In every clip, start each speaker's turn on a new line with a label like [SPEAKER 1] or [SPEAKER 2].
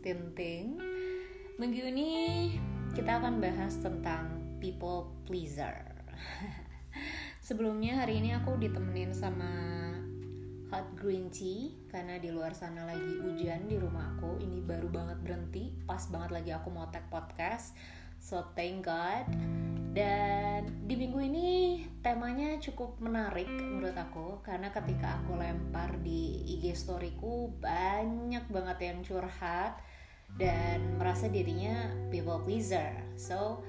[SPEAKER 1] Tinting. Minggu ini kita akan bahas tentang people pleaser. Sebelumnya hari ini aku ditemenin sama hot green tea karena di luar sana lagi hujan di rumah aku. Ini baru banget berhenti, pas banget lagi aku mau tag podcast. So thank God. Dan di minggu ini temanya cukup menarik menurut aku karena ketika aku lempar di IG storyku banyak banget yang curhat dan merasa dirinya people pleaser. So,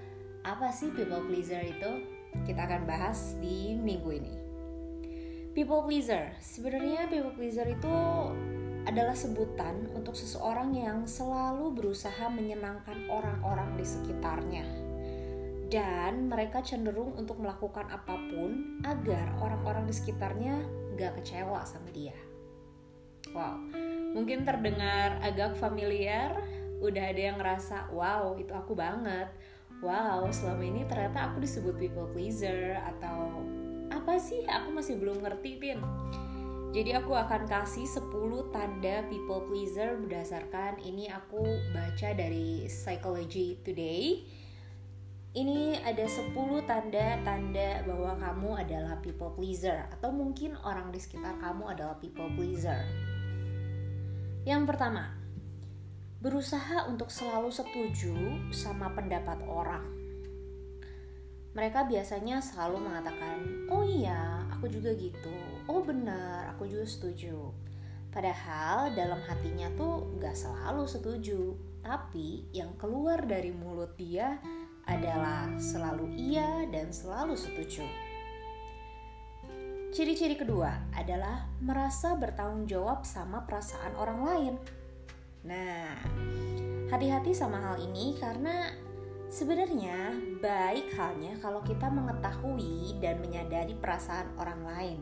[SPEAKER 1] apa sih people pleaser itu? Kita akan bahas di minggu ini. People pleaser, sebenarnya people pleaser itu adalah sebutan untuk seseorang yang selalu berusaha menyenangkan orang-orang di sekitarnya dan mereka cenderung untuk melakukan apa pun agar orang-orang di sekitarnya gak kecewa sama dia. Wow, mungkin terdengar agak familiar, udah ada yang ngerasa, wow itu aku banget. Wow, selama ini ternyata aku disebut people pleaser atau apa sih? Aku masih belum ngerti, Tin. Jadi aku akan kasih 10 tanda people pleaser berdasarkan ini aku baca dari Psychology Today ini ada 10 tanda-tanda bahwa kamu adalah people pleaser atau mungkin orang di sekitar kamu adalah people pleaser. Yang pertama, berusaha untuk selalu setuju sama pendapat orang. Mereka biasanya selalu mengatakan, "Oh iya, aku juga gitu. Oh benar, aku juga setuju." Padahal dalam hatinya tuh gak selalu setuju, tapi yang keluar dari mulut dia adalah selalu iya dan selalu setuju. Ciri-ciri kedua adalah merasa bertanggung jawab sama perasaan orang lain. Nah, hati-hati sama hal ini karena sebenarnya baik halnya kalau kita mengetahui dan menyadari perasaan orang lain.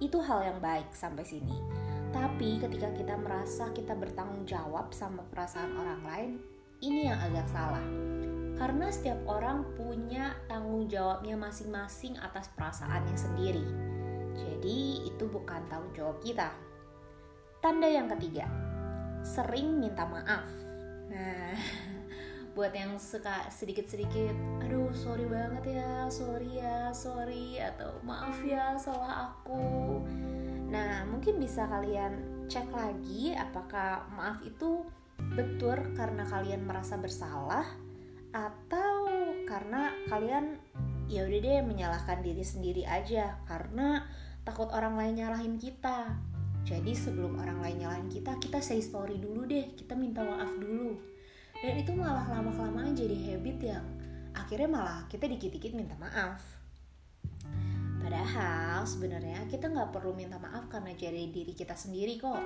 [SPEAKER 1] Itu hal yang baik sampai sini. Tapi ketika kita merasa kita bertanggung jawab sama perasaan orang lain, ini yang agak salah karena setiap orang punya tanggung jawabnya masing-masing atas perasaannya sendiri. Jadi, itu bukan tanggung jawab kita. Tanda yang ketiga, sering minta maaf. Nah, buat yang suka sedikit-sedikit, aduh sorry banget ya, sorry ya, sorry atau maaf ya salah aku. Nah, mungkin bisa kalian cek lagi apakah maaf itu betul karena kalian merasa bersalah atau karena kalian ya udah deh menyalahkan diri sendiri aja karena takut orang lain nyalahin kita. Jadi sebelum orang lain nyalahin kita, kita say story dulu deh, kita minta maaf dulu. Dan itu malah lama-kelamaan jadi habit yang akhirnya malah kita dikit-dikit minta maaf. Padahal sebenarnya kita nggak perlu minta maaf karena jadi diri kita sendiri kok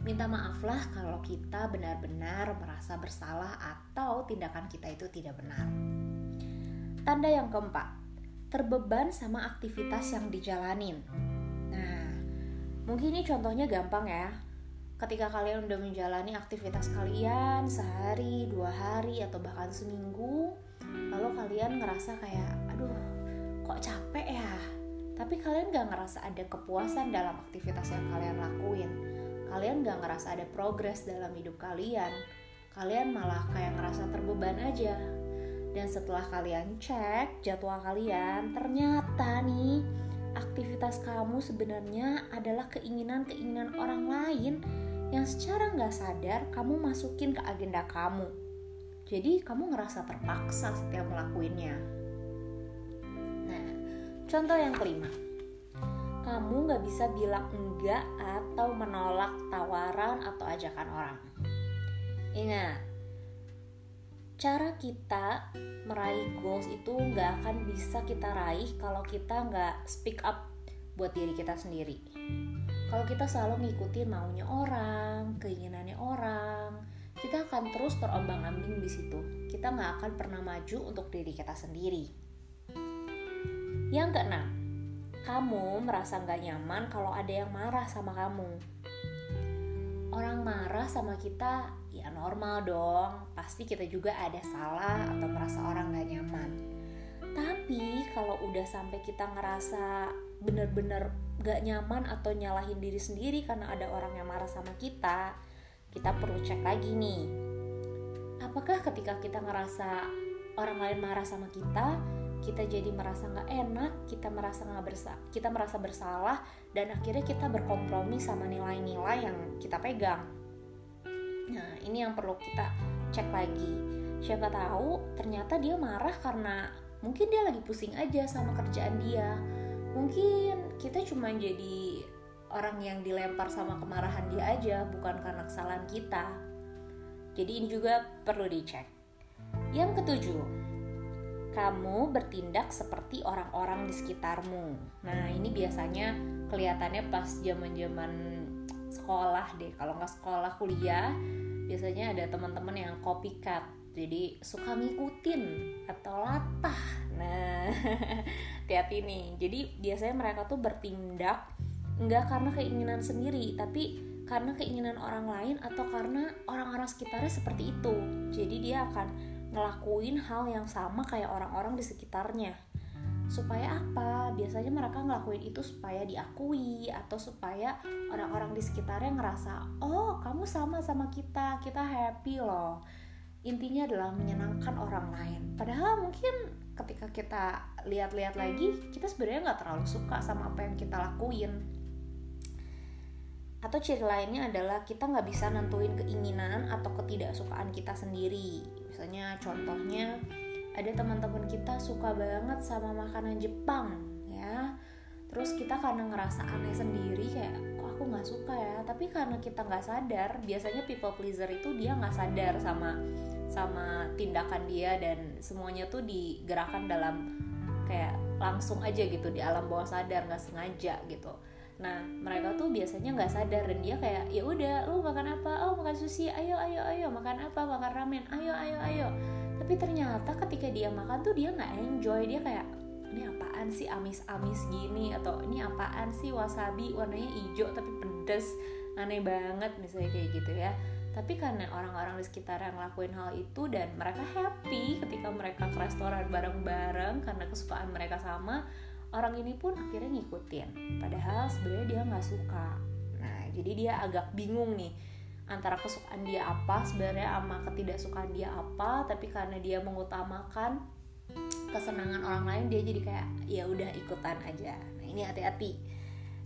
[SPEAKER 1] Minta maaflah kalau kita benar-benar merasa bersalah atau tindakan kita itu tidak benar. Tanda yang keempat, terbeban sama aktivitas yang dijalanin. Nah, mungkin ini contohnya gampang ya. Ketika kalian udah menjalani aktivitas kalian sehari, dua hari, atau bahkan seminggu, lalu kalian ngerasa kayak, aduh, kok capek ya? Tapi kalian gak ngerasa ada kepuasan dalam aktivitas yang kalian lakuin kalian gak ngerasa ada progres dalam hidup kalian kalian malah kayak ngerasa terbeban aja dan setelah kalian cek jadwal kalian ternyata nih aktivitas kamu sebenarnya adalah keinginan-keinginan orang lain yang secara nggak sadar kamu masukin ke agenda kamu. Jadi kamu ngerasa terpaksa setiap melakuinnya. Nah contoh yang kelima. Kamu nggak bisa bilang enggak atau menolak tawaran atau ajakan orang. Ingat, cara kita meraih goals itu nggak akan bisa kita raih kalau kita nggak speak up buat diri kita sendiri. Kalau kita selalu ngikutin maunya orang, keinginannya orang, kita akan terus terombang-ambing di situ. Kita nggak akan pernah maju untuk diri kita sendiri. Yang keenam, kamu merasa nggak nyaman kalau ada yang marah sama kamu. Orang marah sama kita ya normal dong, pasti kita juga ada salah atau merasa orang nggak nyaman. Tapi kalau udah sampai kita ngerasa bener-bener gak nyaman atau nyalahin diri sendiri karena ada orang yang marah sama kita, kita perlu cek lagi nih. apakah ketika kita ngerasa orang lain marah sama kita kita jadi merasa nggak enak kita merasa nggak bersa kita merasa bersalah dan akhirnya kita berkompromi sama nilai-nilai yang kita pegang. Nah ini yang perlu kita cek lagi. Siapa tahu ternyata dia marah karena mungkin dia lagi pusing aja sama kerjaan dia. Mungkin kita cuma jadi orang yang dilempar sama kemarahan dia aja bukan karena kesalahan kita. Jadi ini juga perlu dicek. Yang ketujuh kamu bertindak seperti orang-orang di sekitarmu. Nah, ini biasanya kelihatannya pas zaman-zaman sekolah deh. Kalau nggak sekolah kuliah, biasanya ada teman-teman yang copycat. Jadi suka ngikutin atau latah. Nah, hati-hati nih. Jadi biasanya mereka tuh bertindak nggak karena keinginan sendiri, tapi karena keinginan orang lain atau karena orang-orang sekitarnya seperti itu. Jadi dia akan ngelakuin hal yang sama kayak orang-orang di sekitarnya supaya apa? Biasanya mereka ngelakuin itu supaya diakui atau supaya orang-orang di sekitarnya ngerasa, "Oh, kamu sama sama kita, kita happy loh." Intinya adalah menyenangkan orang lain. Padahal mungkin ketika kita lihat-lihat lagi, kita sebenarnya nggak terlalu suka sama apa yang kita lakuin. Atau ciri lainnya adalah kita nggak bisa nentuin keinginan atau ketidaksukaan kita sendiri. Misalnya contohnya ada teman-teman kita suka banget sama makanan Jepang ya. Terus kita karena ngerasa aneh sendiri kayak kok aku nggak suka ya? Tapi karena kita nggak sadar biasanya people pleaser itu dia nggak sadar sama sama tindakan dia dan semuanya tuh digerakkan dalam kayak langsung aja gitu di alam bawah sadar nggak sengaja gitu nah mereka tuh biasanya nggak sadar dan dia kayak ya udah lu makan apa? Oh makan sushi. Ayo ayo ayo makan apa? Makan ramen. Ayo ayo ayo. Tapi ternyata ketika dia makan tuh dia nggak enjoy. Dia kayak ini apaan sih amis-amis gini? Atau ini apaan sih wasabi warnanya hijau tapi pedes aneh banget misalnya kayak gitu ya. Tapi karena orang-orang di sekitar yang ngelakuin hal itu dan mereka happy ketika mereka ke restoran bareng-bareng karena kesukaan mereka sama orang ini pun akhirnya ngikutin. Padahal sebenarnya dia nggak suka. Nah jadi dia agak bingung nih antara kesukaan dia apa sebenarnya sama ketidaksukaan dia apa tapi karena dia mengutamakan kesenangan orang lain dia jadi kayak ya udah ikutan aja. Nah ini hati-hati.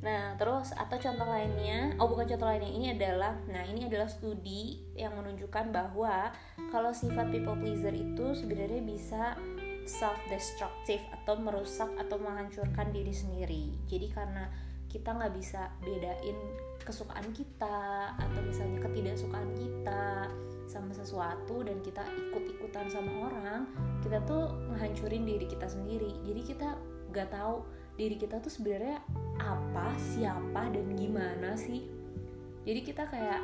[SPEAKER 1] Nah terus atau contoh lainnya oh bukan contoh lainnya ini adalah nah ini adalah studi yang menunjukkan bahwa kalau sifat people pleaser itu sebenarnya bisa self destructive atau merusak atau menghancurkan diri sendiri. Jadi karena kita nggak bisa bedain kesukaan kita atau misalnya ketidaksukaan kita sama sesuatu dan kita ikut-ikutan sama orang kita tuh menghancurin diri kita sendiri. Jadi kita nggak tahu diri kita tuh sebenarnya apa siapa dan gimana sih. Jadi kita kayak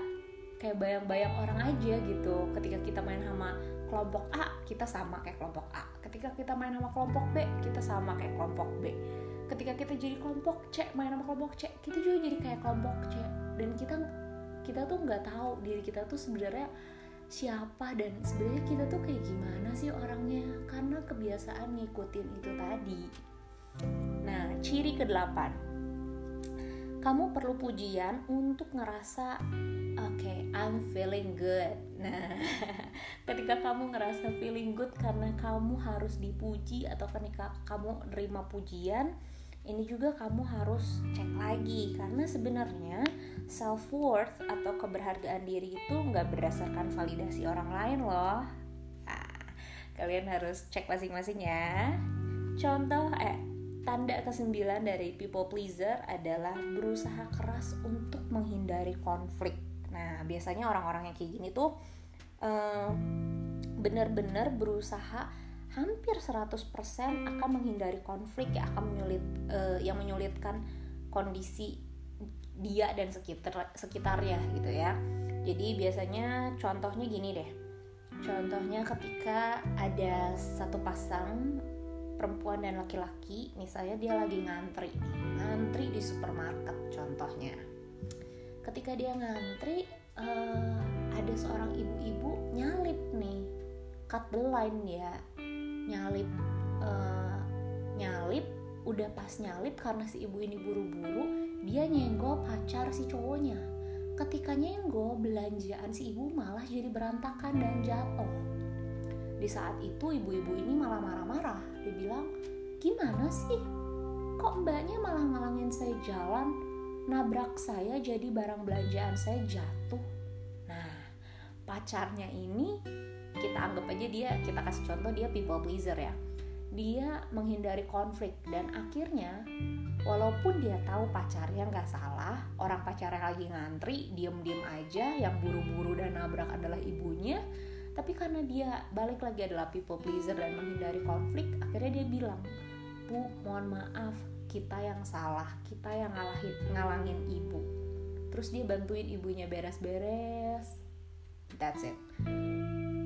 [SPEAKER 1] kayak bayang-bayang orang aja gitu ketika kita main sama kelompok A kita sama kayak kelompok A. Ketika kita main sama kelompok B kita sama kayak kelompok B. Ketika kita jadi kelompok C main sama kelompok C kita juga jadi kayak kelompok C. Dan kita kita tuh nggak tahu diri kita tuh sebenarnya siapa dan sebenarnya kita tuh kayak gimana sih orangnya. Karena kebiasaan ngikutin itu tadi. Nah ciri kedelapan. Kamu perlu pujian untuk ngerasa oke okay, I'm feeling good nah ketika kamu ngerasa feeling good karena kamu harus dipuji atau ketika kamu nerima pujian ini juga kamu harus cek lagi. Karena sebenarnya self worth atau keberhargaan diri itu nggak berdasarkan validasi orang lain loh. Nah, kalian harus cek masing-masing ya. Contoh eh Tanda kesembilan dari people pleaser adalah berusaha keras untuk menghindari konflik. Nah, biasanya orang-orang yang kayak gini tuh uh, benar-benar berusaha hampir 100% akan menghindari konflik yang akan menyulit uh, yang menyulitkan kondisi dia dan sekitar sekitarnya gitu ya. Jadi biasanya contohnya gini deh. Contohnya ketika ada satu pasang perempuan dan laki-laki misalnya dia lagi ngantri ngantri di supermarket contohnya ketika dia ngantri uh, ada seorang ibu-ibu nyalip nih cut the line ya. Nyalip uh, nyalip udah pas nyalip karena si ibu ini buru-buru dia nyenggol pacar si cowoknya. Ketika nyenggol belanjaan si ibu malah jadi berantakan dan jatuh. Di saat itu ibu-ibu ini malah marah-marah. Dia bilang gimana sih? Kok mbaknya malah ngalangin saya jalan nabrak saya jadi barang belanjaan saya jatuh. Nah pacarnya ini kita anggap aja dia kita kasih contoh dia people pleaser ya. Dia menghindari konflik dan akhirnya walaupun dia tahu pacarnya nggak salah orang pacarnya lagi ngantri diem-diem aja yang buru-buru dan nabrak adalah ibunya tapi karena dia balik lagi adalah people pleaser dan menghindari konflik akhirnya dia bilang bu mohon maaf kita yang salah kita yang ngalahin ngalangin ibu. Terus dia bantuin ibunya beres-beres. That's it.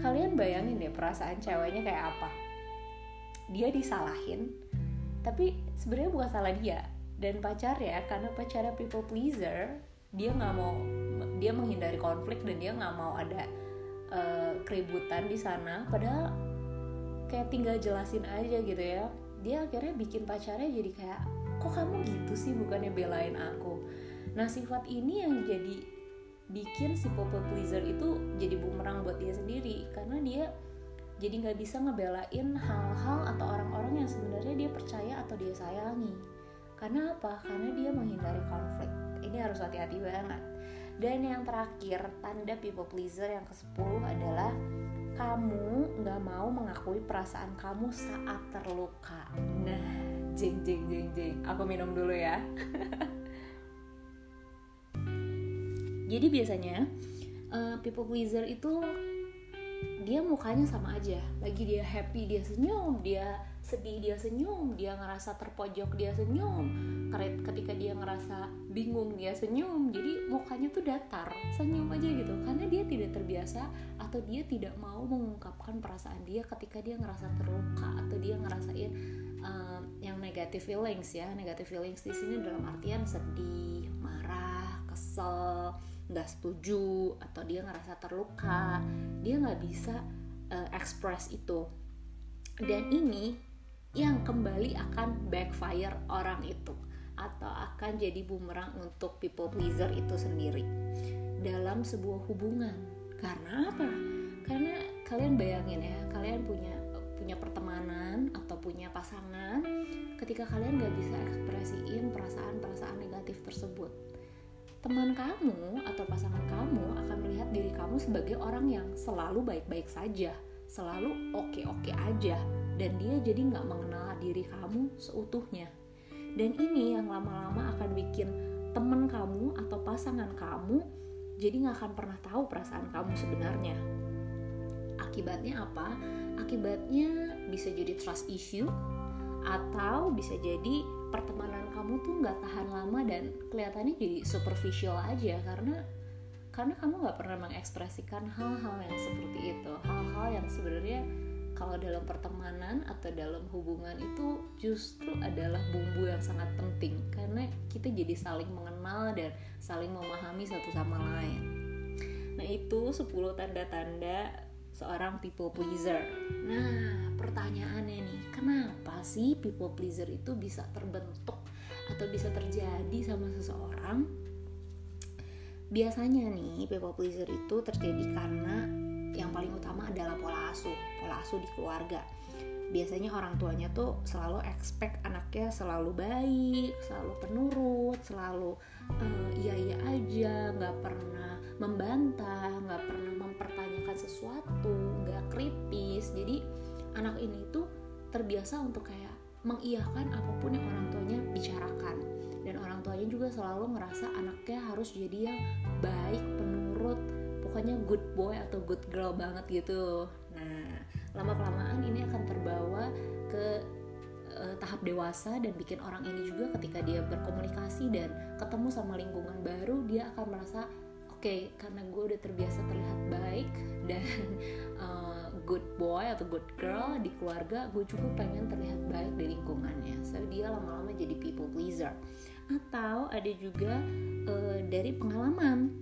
[SPEAKER 1] Kalian bayangin deh perasaan ceweknya kayak apa. Dia disalahin tapi sebenarnya bukan salah dia. Dan pacar ya karena pacarnya people pleaser dia nggak mau dia menghindari konflik dan dia nggak mau ada uh, keributan di sana. Padahal kayak tinggal jelasin aja gitu ya. Dia akhirnya bikin pacarnya jadi kayak kok kamu gitu sih bukannya belain aku? Nah sifat ini yang jadi bikin si people pleaser itu jadi bumerang buat dia sendiri karena dia jadi nggak bisa ngebelain hal-hal atau orang-orang yang sebenarnya dia percaya atau dia sayangi. Karena apa? Karena dia menghindari konflik. Ini harus hati-hati banget. Dan yang terakhir tanda people pleaser yang ke-10 adalah kamu nggak mau mengakui perasaan kamu saat terluka. Nah jeng jeng jeng jeng aku minum dulu ya. Jadi biasanya uh, people pleaser itu dia mukanya sama aja. Lagi dia happy dia senyum dia sedih dia senyum dia ngerasa terpojok dia senyum. Ketika dia ngerasa bingung dia senyum. Jadi mukanya tuh datar senyum aja gitu. Karena dia tidak terbiasa atau dia tidak mau mengungkapkan perasaan dia ketika dia ngerasa terluka atau dia ngerasain um, yang negative feelings ya. Negative feelings di sini dalam artian sedih marah kesel nggak setuju atau dia ngerasa terluka dia nggak bisa uh, express itu. Dan ini yang kembali akan backfire orang itu atau akan jadi bumerang untuk people pleaser itu sendiri dalam sebuah hubungan. Karena apa? Karena kalian bayangin ya kalian punya punya pertemanan atau punya pasangan ketika kalian gak bisa ekspresiin perasaan-perasaan negatif tersebut teman kamu atau pasangan kamu akan melihat diri kamu sebagai orang yang selalu baik-baik saja, selalu oke-oke aja, dan dia jadi nggak mengenal diri kamu seutuhnya. Dan ini yang lama-lama akan bikin teman kamu atau pasangan kamu jadi nggak akan pernah tahu perasaan kamu sebenarnya. Akibatnya apa? Akibatnya bisa jadi trust issue atau bisa jadi pertemanan kamu tuh nggak tahan lama dan kelihatannya jadi superficial aja karena karena kamu nggak pernah mengekspresikan hal-hal yang seperti itu. Hal-hal yang sebenarnya kalau dalam pertemanan atau dalam hubungan itu justru adalah bumbu yang sangat penting karena kita jadi saling mengenal dan saling memahami satu sama lain. Nah itu 10 tanda-tanda seorang people pleaser. Nah, pertanyaannya nih, kenapa sih people pleaser itu bisa terbentuk atau bisa terjadi sama seseorang? Biasanya nih, people pleaser itu terjadi karena yang paling utama adalah pola asuh, pola asuh di keluarga. Biasanya orang tuanya tuh selalu expect anaknya selalu baik, selalu penurut, selalu uh, iya iya aja, nggak pernah membantah, nggak pernah mempertanyakan sesuatu, nggak kritis. Jadi anak ini tuh terbiasa untuk kayak mengiyakan apa pun yang orang tuanya bicarakan dan orang tuanya juga selalu ngerasa anaknya harus jadi yang baik, penurut, pokoknya good boy atau good girl banget gitu. Nah, lama kelamaan ini akan terbawa ke uh, tahap dewasa dan bikin orang ini juga ketika dia berkomunikasi dan ketemu sama lingkungan baru dia akan merasa okay, karena gue udah terbiasa terlihat baik dan uh, good boy atau good girl di keluarga gue juga pengen terlihat baik di lingkungannya. So dia lama-lama jadi people pleaser. Atau ada juga uh, dari pengalaman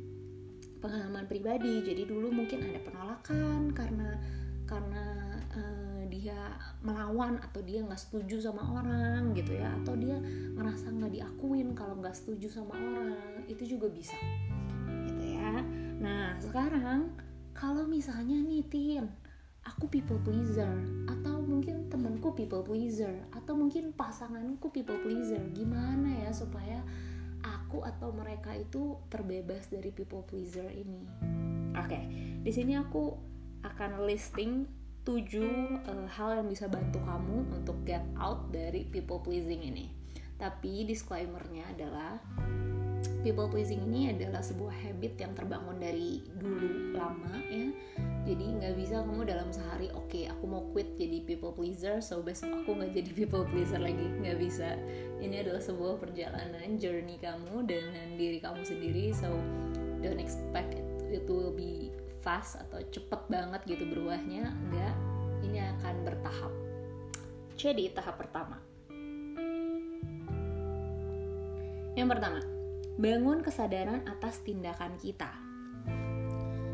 [SPEAKER 1] pengalaman pribadi. Jadi dulu mungkin ada penolakan karena karena uh, dia melawan atau dia nggak setuju sama orang gitu ya. Atau dia ngerasa nggak diakuin kalau nggak setuju sama orang. Itu juga bisa nah sekarang kalau misalnya nih Tin aku people pleaser atau mungkin temanku people pleaser atau mungkin pasanganku people pleaser gimana ya supaya aku atau mereka itu terbebas dari people pleaser ini? Oke okay, di sini aku akan listing 7 uh, hal yang bisa bantu kamu untuk get out dari people pleasing ini. Tapi disclaimernya adalah people pleasing ini adalah sebuah habit yang terbangun dari dulu lama ya. Jadi nggak bisa kamu dalam sehari oke okay, aku mau quit jadi people pleaser so besok aku nggak jadi people pleaser lagi. Nggak bisa. Ini adalah sebuah perjalanan journey kamu dengan diri kamu sendiri so don't expect it, it will be fast atau cepet banget gitu berubahnya. Enggak ini akan bertahap. Jadi tahap pertama. Yang pertama bangun kesadaran atas tindakan kita.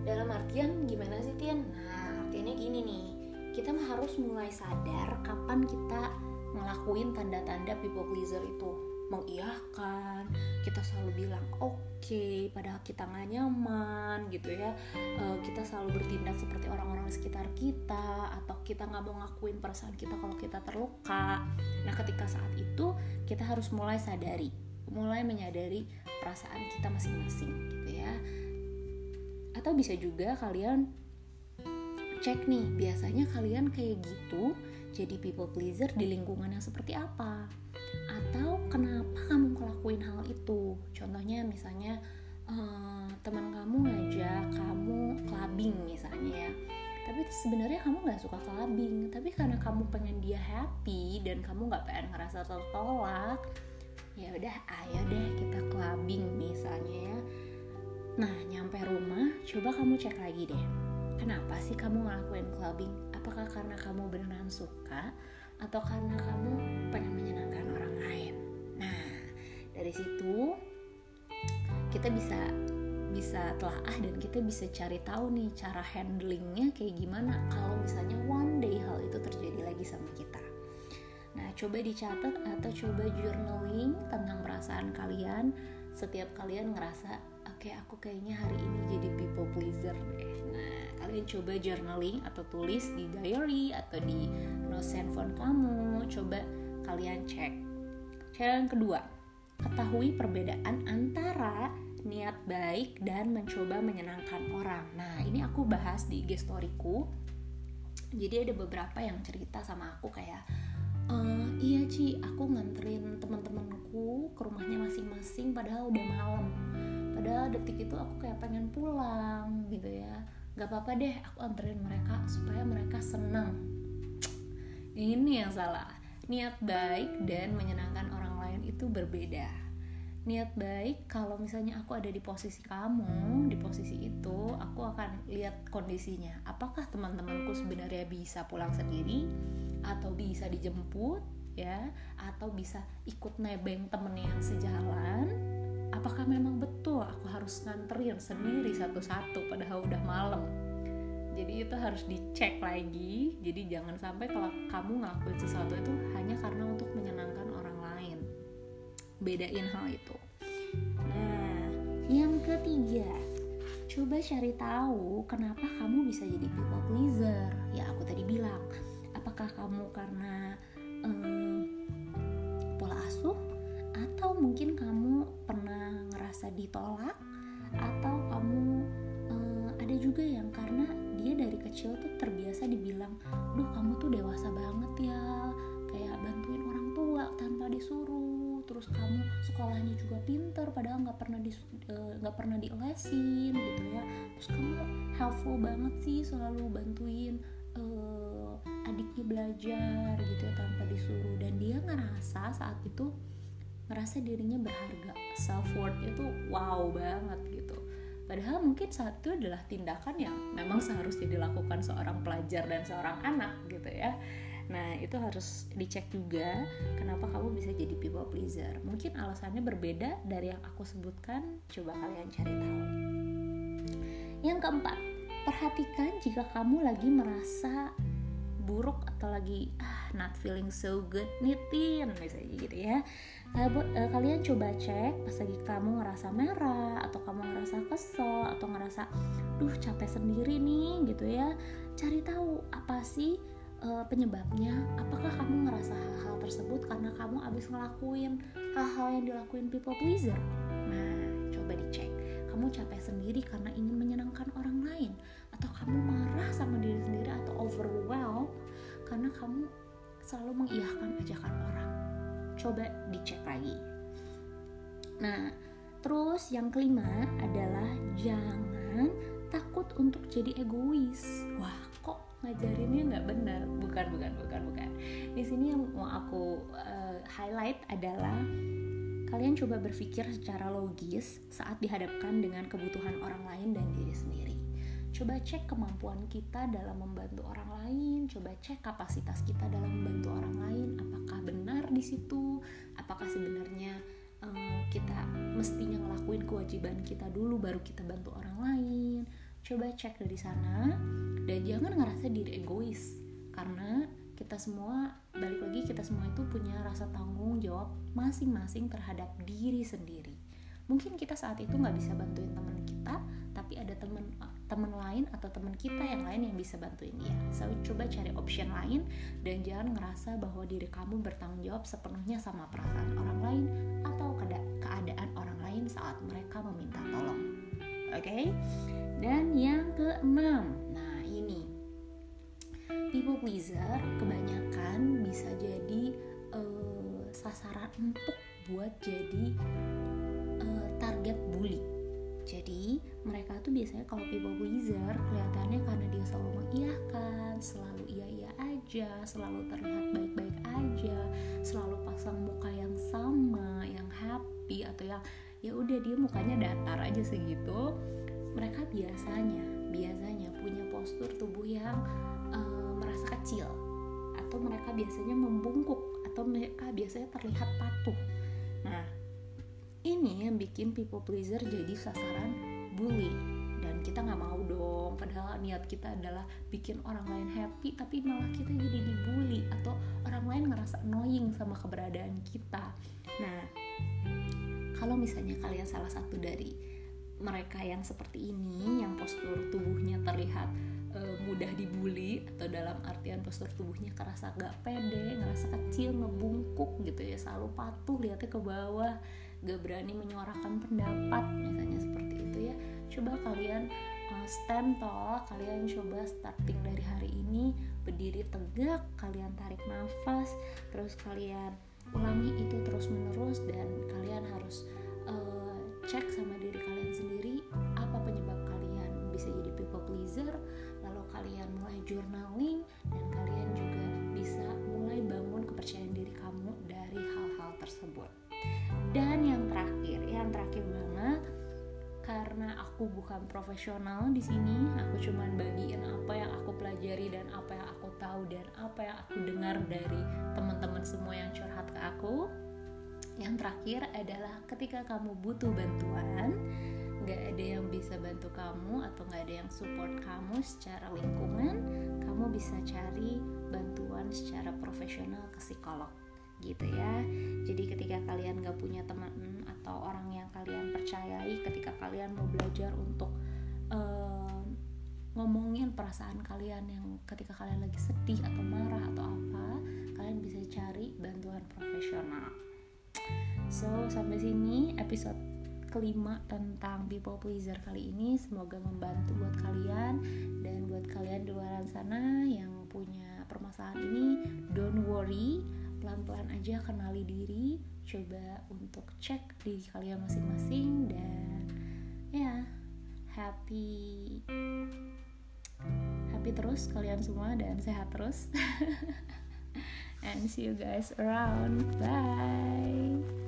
[SPEAKER 1] Dalam artian gimana sih Tian? Nah artinya gini nih, kita harus mulai sadar kapan kita ngelakuin tanda-tanda people pleaser itu mengiyakan kita selalu bilang oke okay, padahal kita nggak nyaman gitu ya uh, kita selalu bertindak seperti orang-orang di sekitar kita atau kita nggak mau ngakuin perasaan kita kalau kita terluka nah ketika saat itu kita harus mulai sadari mulai menyadari perasaan kita masing-masing gitu ya. Atau bisa juga kalian cek nih biasanya kalian kayak gitu jadi people pleaser di lingkungan yang seperti apa? Atau kenapa kamu ngelakuin hal itu? Contohnya misalnya uh, teman kamu ngajak kamu clubbing misalnya ya. Tapi sebenarnya kamu nggak suka clubbing tapi karena kamu pengen dia happy dan kamu nggak pengen ngerasa tertolak ya udah ayo deh kita clubbing misalnya ya. Nah nyampe rumah coba kamu cek lagi deh. Kenapa sih kamu ngelakuin clubbing? Apakah karena kamu beneran suka atau karena kamu pengen menyenangkan orang lain? Nah dari situ kita bisa bisa telaah dan kita bisa cari tahu nih cara handlingnya kayak gimana kalau misalnya one day hal itu terjadi lagi sama kita Nah, coba dicatat atau coba journaling tentang perasaan kalian setiap kalian ngerasa oke okay, aku kayaknya hari ini jadi people pleaser deh. Nah, kalian coba journaling atau tulis di diary atau di notes handphone kamu. Coba kalian cek. Cara yang kedua, ketahui perbedaan antara niat baik dan mencoba menyenangkan orang. Nah, ini aku bahas di gestoriku. Jadi ada beberapa yang cerita sama aku kayak uh, iya Ci. Aku nganterin teman-temanku ke rumahnya masing-masing padahal udah malam. Padahal detik itu aku kayak pengen pulang gitu ya. Gak apa-apa deh aku anterin mereka supaya mereka senang ini yang salah. Niat baik dan menyenangkan orang lain itu berbeda. Niat baik kalau misalnya aku ada di posisi kamu di posisi itu aku akan lihat kondisinya. Apakah teman-temanku sebenarnya bisa pulang sendiri atau bisa dijemput ya atau bisa ikut nebeng temen yang sejalan apakah memang betul aku harus nganterin sendiri satu-satu padahal udah malam? Jadi itu harus dicek lagi. Jadi jangan sampai kalau kamu ngelakuin sesuatu itu hanya karena untuk menyenangkan orang lain. Bedain hal itu. Nah yang ketiga coba cari tahu kenapa kamu bisa jadi people pleaser. Ya aku tadi bilang apakah kamu karena um, pola asuh? Atau mungkin kamu pernah ngerasa ditolak? Atau kamu um, ada juga yang karena dia dari kecil tuh terbiasa dibilang duh kamu tuh dewasa banget ya. Kayak bantuin orang tua tanpa disuruh. Terus kamu sekolahnya juga pinter padahal nggak pernah di eh, nggak uh, pernah diolesin gitu ya. Terus kamu helpful banget sih selalu bantuin adiknya belajar gitu ya tanpa disuruh. Dan dia ngerasa saat itu ngerasa dirinya berharga. Self worth itu wow banget gitu. Padahal mungkin saat itu adalah tindakan yang memang seharusnya dilakukan seorang pelajar dan seorang anak gitu ya. Nah itu harus dicek juga kenapa kamu bisa jadi people pleaser? Mungkin alasannya berbeda dari yang aku sebutkan. Coba kalian cari tahu. Yang keempat perhatikan jika kamu lagi merasa buruk atau lagi ah, not feeling so good. Nitin misalnya gitu ya. Uh, kalian coba cek pas lagi kamu ngerasa merah atau kamu ngerasa kesel atau ngerasa duh capek sendiri nih gitu ya. Cari tahu apa sih uh, penyebabnya. Apakah kamu ngerasa hal-hal tersebut karena kamu abis ngelakuin hal-hal yang dilakuin people pleaser? Nah coba dicek. Kamu capek sendiri karena ingin menyenangkan orang lain atau kamu marah sama diri sendiri atau overwhelmed karena kamu selalu mengiyakan ajakan orang. Coba dicek lagi. Nah terus yang kelima adalah jangan takut untuk jadi egois. Wah kok ngajarinnya nggak benar? Bukan bukan bukan bukan. Di sini yang mau aku uh, highlight adalah kalian coba berpikir secara logis saat dihadapkan dengan kebutuhan orang lain dan diri sendiri coba cek kemampuan kita dalam membantu orang lain. Coba cek kapasitas kita dalam membantu orang lain. Apakah benar di situ? Apakah sebenarnya um, kita mestinya ngelakuin kewajiban kita dulu baru kita bantu orang lain? Coba cek dari sana dan jangan ngerasa diri egois. Karena kita semua balik lagi kita semua itu punya rasa tanggung jawab masing-masing terhadap diri sendiri. Mungkin kita saat itu nggak bisa bantuin teman kita tapi ada teman teman lain atau teman kita yang lain yang bisa bantuin dia. So coba cari option lain dan jangan ngerasa bahwa diri kamu bertanggung jawab sepenuhnya sama perasaan orang lain atau keadaan orang lain saat mereka meminta tolong. Oke? Okay? dan yang keenam. Nah people pleaser kebanyakan bisa jadi uh, sasaran empuk buat jadi uh, target jadi mereka tuh biasanya kalau people pleaser kelihatannya karena dia selalu mengiyakan selalu iya-iya aja selalu terlihat baik-baik aja selalu pasang muka yang sama yang happy atau yang ya udah dia mukanya datar aja segitu mereka biasanya biasanya punya postur tubuh yang uh, merasa kecil atau mereka biasanya membungkuk atau mereka biasanya terlihat patuh. Nah, ini yang bikin people pleaser jadi sasaran bully. Dan kita nggak mau dong. Padahal niat kita adalah bikin orang lain happy tapi malah kita jadi dibully atau orang lain ngerasa annoying sama keberadaan kita. Nah kalau misalnya kalian salah satu dari mereka yang seperti ini yang postur tubuhnya terlihat uh, mudah dibully atau dalam artian postur tubuhnya kerasa gak pede, ngerasa kecil, ngebungkuk gitu ya, selalu patuh lihatnya ke bawah, gak berani menyuarakan pendapat misalnya seperti itu ya. Coba kalian uh, stand tall, kalian coba starting dari hari ini berdiri tegak, kalian tarik nafas, terus kalian ulangi itu terus menerus dan kalian harus uh, cek sama diri kalian sendiri apa penyebab kalian bisa jadi people pleaser kalian mulai journaling dan kalian juga bisa mulai bangun kepercayaan diri kamu dari hal-hal tersebut. Yang terakhir, banget karena aku bukan profesional di sini, aku cuman bagiin apa yang aku pelajari dan apa yang aku tahu dan apa yang aku dengar dari teman-teman semua yang curhat ke aku. Yang terakhir adalah ketika kamu butuh bantuan, nggak ada yang bisa bantu kamu atau nggak ada yang support kamu secara lingkungan kamu bisa cari bantuan secara profesional ke psikolog gitu ya jadi ketika kalian nggak punya teman atau orang yang kalian percayai ketika kalian mau belajar untuk uh, ngomongin perasaan kalian yang ketika kalian lagi sedih atau marah atau apa kalian bisa cari bantuan profesional. So sampai sini episode kelima tentang people pleaser kali ini. Semoga membantu buat kalian dan buat kalian di luar sana yang punya permasalahan ini don't worry. Pelan-pelan aja kenali diri coba untuk cek di kalian masing-masing dan ya happy happy terus kalian semua dan sehat terus. And see you guys around. Bye